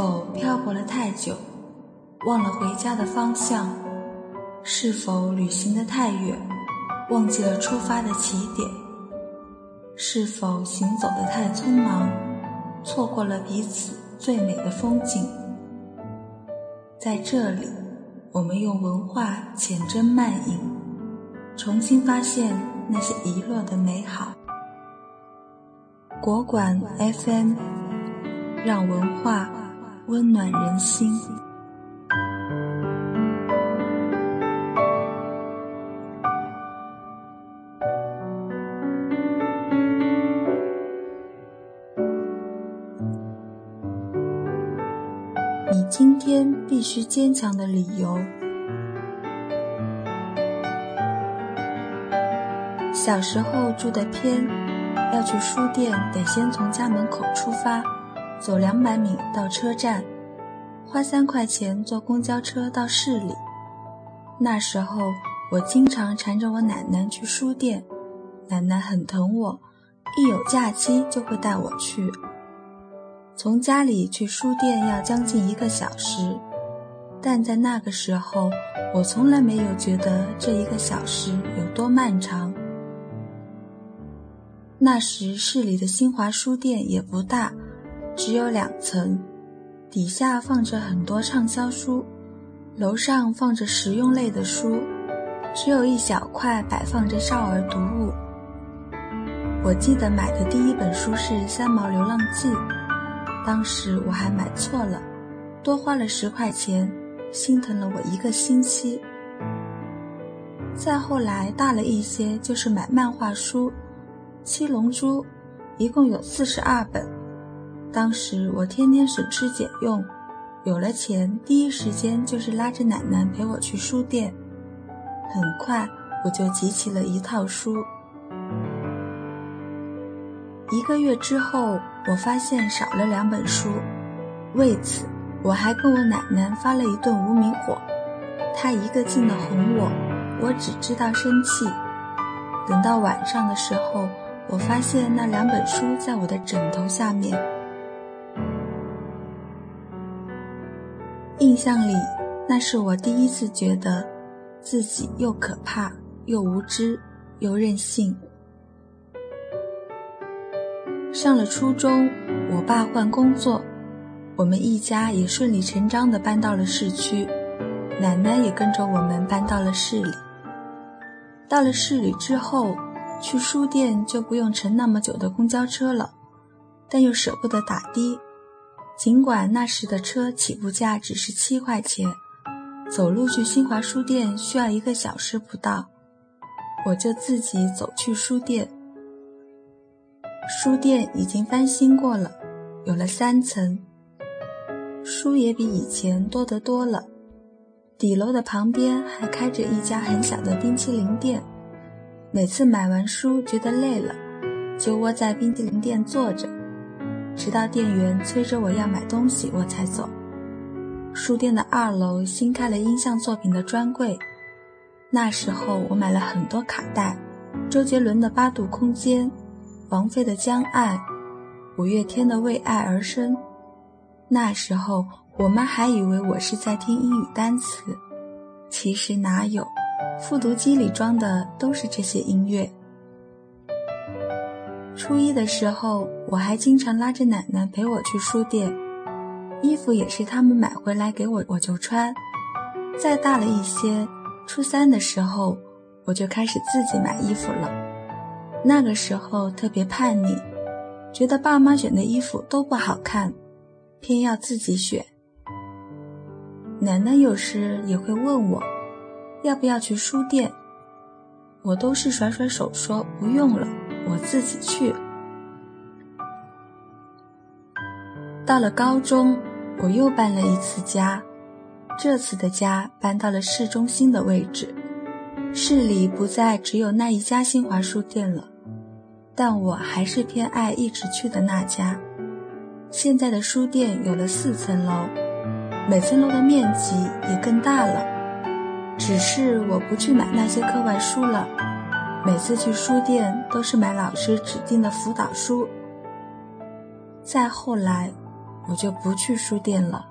是否漂泊了太久，忘了回家的方向？是否旅行的太远，忘记了出发的起点？是否行走的太匆忙，错过了彼此最美的风景？在这里，我们用文化浅斟慢饮，重新发现那些遗落的美好。国馆 FM，让文化温暖人心。你今天必须坚强的理由。小时候住的偏，要去书店得先从家门口出发，走两百米到车站，花三块钱坐公交车到市里。那时候我经常缠着我奶奶去书店，奶奶很疼我，一有假期就会带我去。从家里去书店要将近一个小时，但在那个时候，我从来没有觉得这一个小时有多漫长。那时市里的新华书店也不大，只有两层，底下放着很多畅销书，楼上放着实用类的书，只有一小块摆放着少儿读物。我记得买的第一本书是《三毛流浪记》。当时我还买错了，多花了十块钱，心疼了我一个星期。再后来大了一些，就是买漫画书，《七龙珠》，一共有四十二本。当时我天天省吃俭用，有了钱，第一时间就是拉着奶奶陪我去书店。很快我就集齐了一套书。一个月之后。我发现少了两本书，为此我还跟我奶奶发了一顿无名火。她一个劲的哄我，我只知道生气。等到晚上的时候，我发现那两本书在我的枕头下面。象里，那是我第一次觉得自己又可怕又无知又任性。上了初中，我爸换工作，我们一家也顺理成章地搬到了市区，奶奶也跟着我们搬到了市里。到了市里之后，去书店就不用乘那么久的公交车了，但又舍不得打的。尽管那时的车起步价只是七块钱，走路去新华书店需要一个小时不到，我就自己走去书店。书店已经翻新过了，有了三层，书也比以前多得多了。底楼的旁边还开着一家很小的冰淇淋店。每次买完书觉得累了，就窝在冰淇淋店坐着，直到店员催着我要买东西，我才走。书店的二楼新开了音像作品的专柜，那时候我买了很多卡带，周杰伦的《八度空间》。王菲的《将爱》，五月天的《为爱而生》，那时候我妈还以为我是在听英语单词，其实哪有，复读机里装的都是这些音乐。初一的时候，我还经常拉着奶奶陪我去书店，衣服也是他们买回来给我，我就穿。再大了一些，初三的时候，我就开始自己买衣服了。那个时候特别叛逆，觉得爸妈选的衣服都不好看，偏要自己选。奶奶有时也会问我，要不要去书店，我都是甩甩手说不用了，我自己去。到了高中，我又搬了一次家，这次的家搬到了市中心的位置，市里不再只有那一家新华书店了。但我还是偏爱一直去的那家。现在的书店有了四层楼，每层楼的面积也更大了。只是我不去买那些课外书了，每次去书店都是买老师指定的辅导书。再后来，我就不去书店了。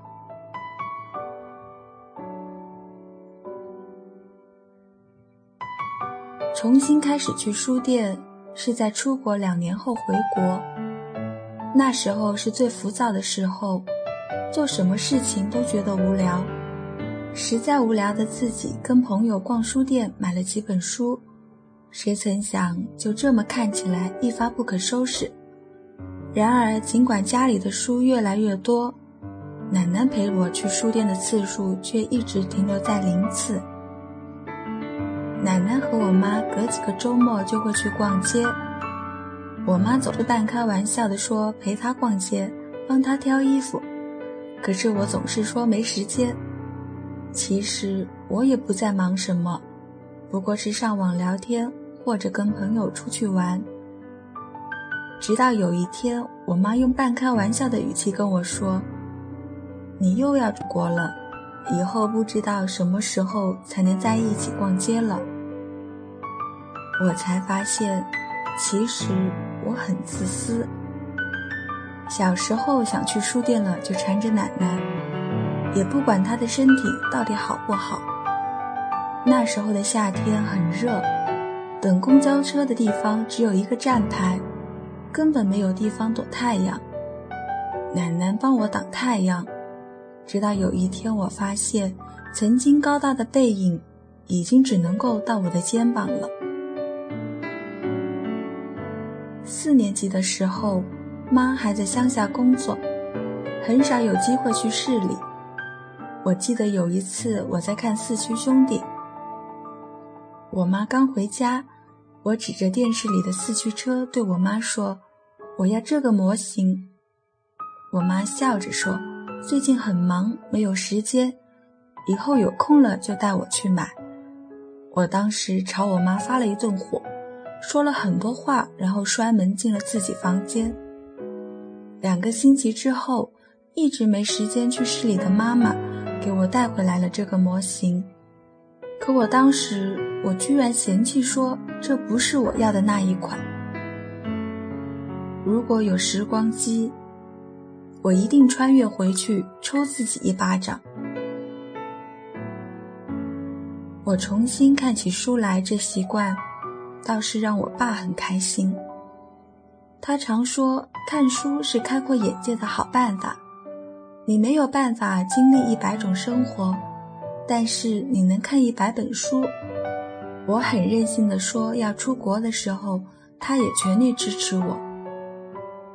重新开始去书店，是在出国两年后回国。那时候是最浮躁的时候，做什么事情都觉得无聊。实在无聊的自己，跟朋友逛书店，买了几本书。谁曾想，就这么看起来一发不可收拾。然而，尽管家里的书越来越多，奶奶陪我去书店的次数却一直停留在零次。奶奶和我妈隔几个周末就会去逛街，我妈总是半开玩笑地说陪她逛街，帮她挑衣服，可是我总是说没时间。其实我也不在忙什么，不过是上网聊天或者跟朋友出去玩。直到有一天，我妈用半开玩笑的语气跟我说：“你又要出国了。”以后不知道什么时候才能在一起逛街了。我才发现，其实我很自私。小时候想去书店了，就缠着奶奶，也不管她的身体到底好不好。那时候的夏天很热，等公交车的地方只有一个站牌，根本没有地方躲太阳。奶奶帮我挡太阳。直到有一天，我发现曾经高大的背影，已经只能够到我的肩膀了。四年级的时候，妈还在乡下工作，很少有机会去市里。我记得有一次，我在看《四驱兄弟》，我妈刚回家，我指着电视里的四驱车对我妈说：“我要这个模型。”我妈笑着说。最近很忙，没有时间，以后有空了就带我去买。我当时朝我妈发了一顿火，说了很多话，然后摔门进了自己房间。两个星期之后，一直没时间去市里的妈妈给我带回来了这个模型。可我当时，我居然嫌弃说这不是我要的那一款。如果有时光机。我一定穿越回去，抽自己一巴掌。我重新看起书来，这习惯倒是让我爸很开心。他常说，看书是开阔眼界的好办法。你没有办法经历一百种生活，但是你能看一百本书。我很任性的说要出国的时候，他也全力支持我。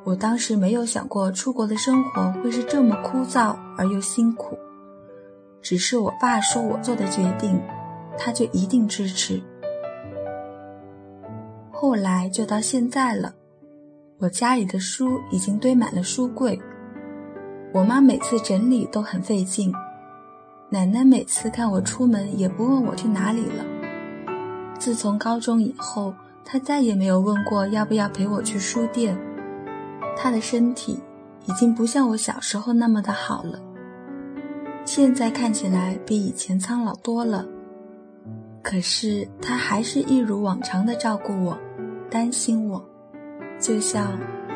我当时没有想过出国的生活会是这么枯燥而又辛苦，只是我爸说我做的决定，他就一定支持。后来就到现在了，我家里的书已经堆满了书柜，我妈每次整理都很费劲，奶奶每次看我出门也不问我去哪里了。自从高中以后，他再也没有问过要不要陪我去书店。他的身体已经不像我小时候那么的好了，现在看起来比以前苍老多了。可是他还是一如往常的照顾我，担心我，就像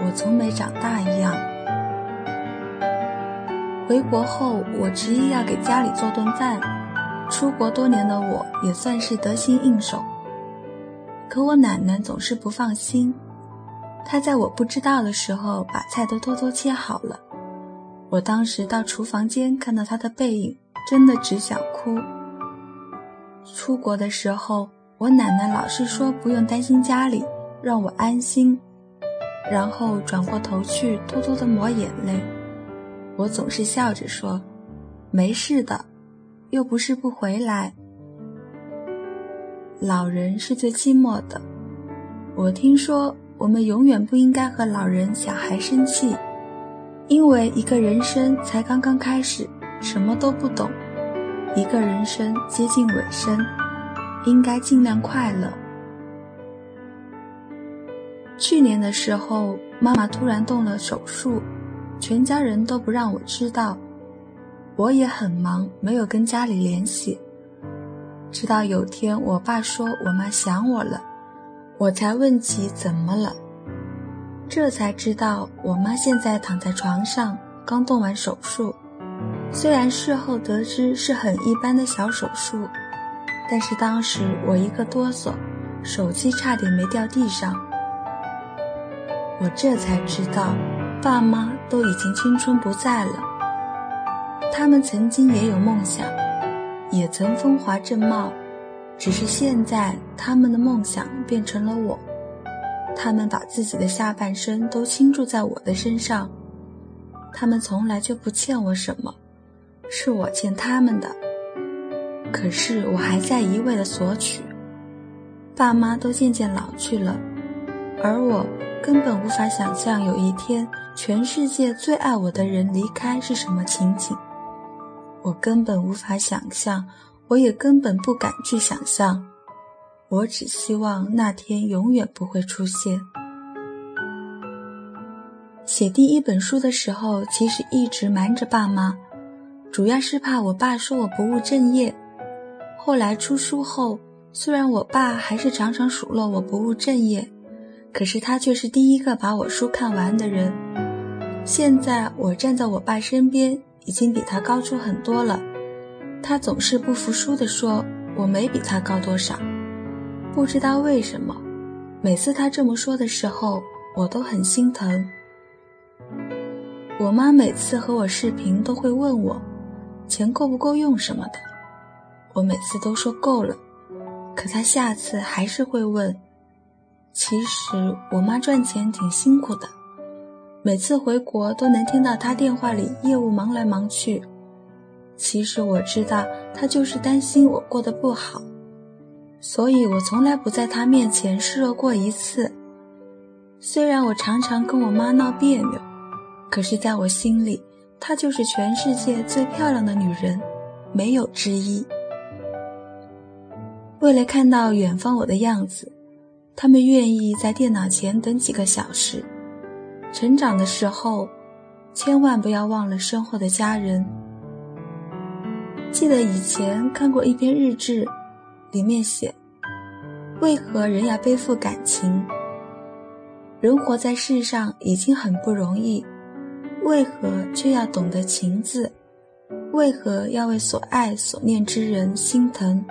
我从没长大一样。回国后，我执意要给家里做顿饭。出国多年的我也算是得心应手，可我奶奶总是不放心。她在我不知道的时候，把菜都偷偷切好了。我当时到厨房间看到她的背影，真的只想哭。出国的时候，我奶奶老是说不用担心家里，让我安心，然后转过头去偷偷的抹眼泪。我总是笑着说：“没事的，又不是不回来。”老人是最寂寞的，我听说。我们永远不应该和老人、小孩生气，因为一个人生才刚刚开始，什么都不懂；一个人生接近尾声，应该尽量快乐。去年的时候，妈妈突然动了手术，全家人都不让我知道，我也很忙，没有跟家里联系。直到有天，我爸说我妈想我了。我才问起怎么了，这才知道我妈现在躺在床上，刚动完手术，虽然事后得知是很一般的小手术，但是当时我一个哆嗦，手机差点没掉地上。我这才知道，爸妈都已经青春不在了。他们曾经也有梦想，也曾风华正茂，只是现在他们的梦想变成了我。他们把自己的下半生都倾注在我的身上，他们从来就不欠我什么，是我欠他们的。可是我还在一味的索取，爸妈都渐渐老去了，而我根本无法想象有一天全世界最爱我的人离开是什么情景。我根本无法想象，我也根本不敢去想象。我只希望那天永远不会出现。写第一本书的时候，其实一直瞒着爸妈，主要是怕我爸说我不务正业。后来出书后，虽然我爸还是常常数落我不务正业，可是他却是第一个把我书看完的人。现在我站在我爸身边，已经比他高出很多了。他总是不服输地说：“我没比他高多少。”不知道为什么，每次他这么说的时候，我都很心疼。我妈每次和我视频都会问我，钱够不够用什么的，我每次都说够了，可她下次还是会问。其实我妈赚钱挺辛苦的，每次回国都能听到他电话里业务忙来忙去。其实我知道，他就是担心我过得不好。所以我从来不在他面前示弱过一次。虽然我常常跟我妈闹别扭，可是在我心里，她就是全世界最漂亮的女人，没有之一。为了看到远方我的样子，他们愿意在电脑前等几个小时。成长的时候，千万不要忘了身后的家人。记得以前看过一篇日志。里面写：“为何人要背负感情？人活在世上已经很不容易，为何却要懂得情字？为何要为所爱所念之人心疼？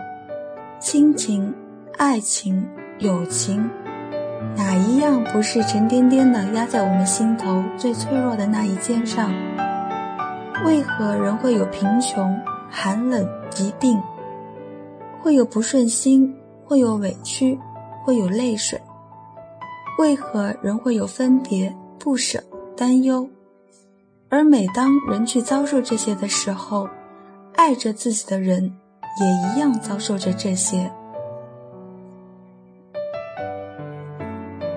亲情、爱情、友情，哪一样不是沉甸甸的压在我们心头最脆弱的那一肩上？为何人会有贫穷、寒冷、疾病？”会有不顺心，会有委屈，会有泪水。为何人会有分别、不舍、担忧？而每当人去遭受这些的时候，爱着自己的人也一样遭受着这些。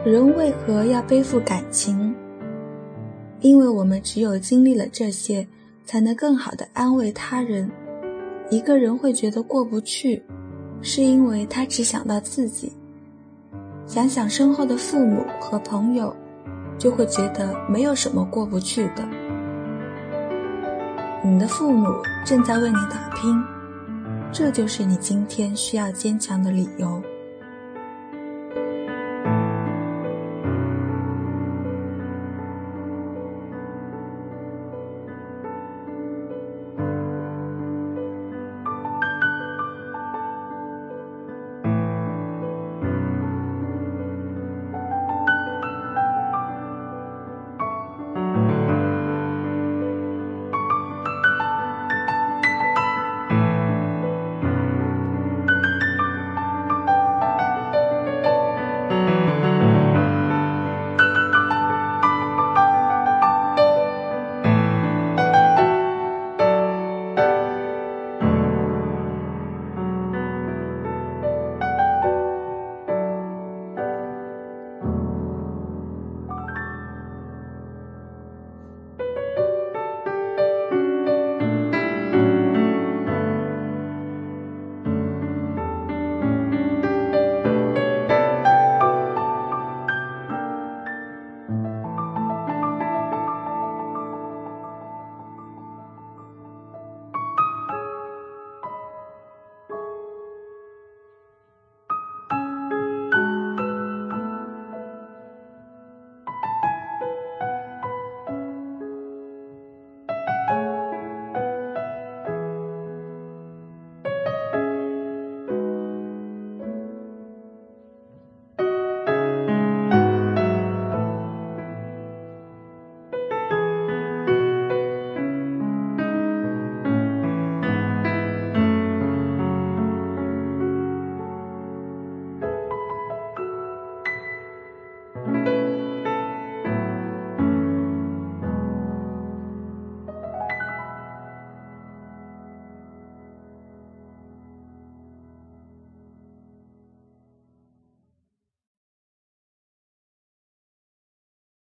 人为何要背负感情？因为我们只有经历了这些，才能更好的安慰他人。一个人会觉得过不去。是因为他只想到自己，想想身后的父母和朋友，就会觉得没有什么过不去的。你的父母正在为你打拼，这就是你今天需要坚强的理由。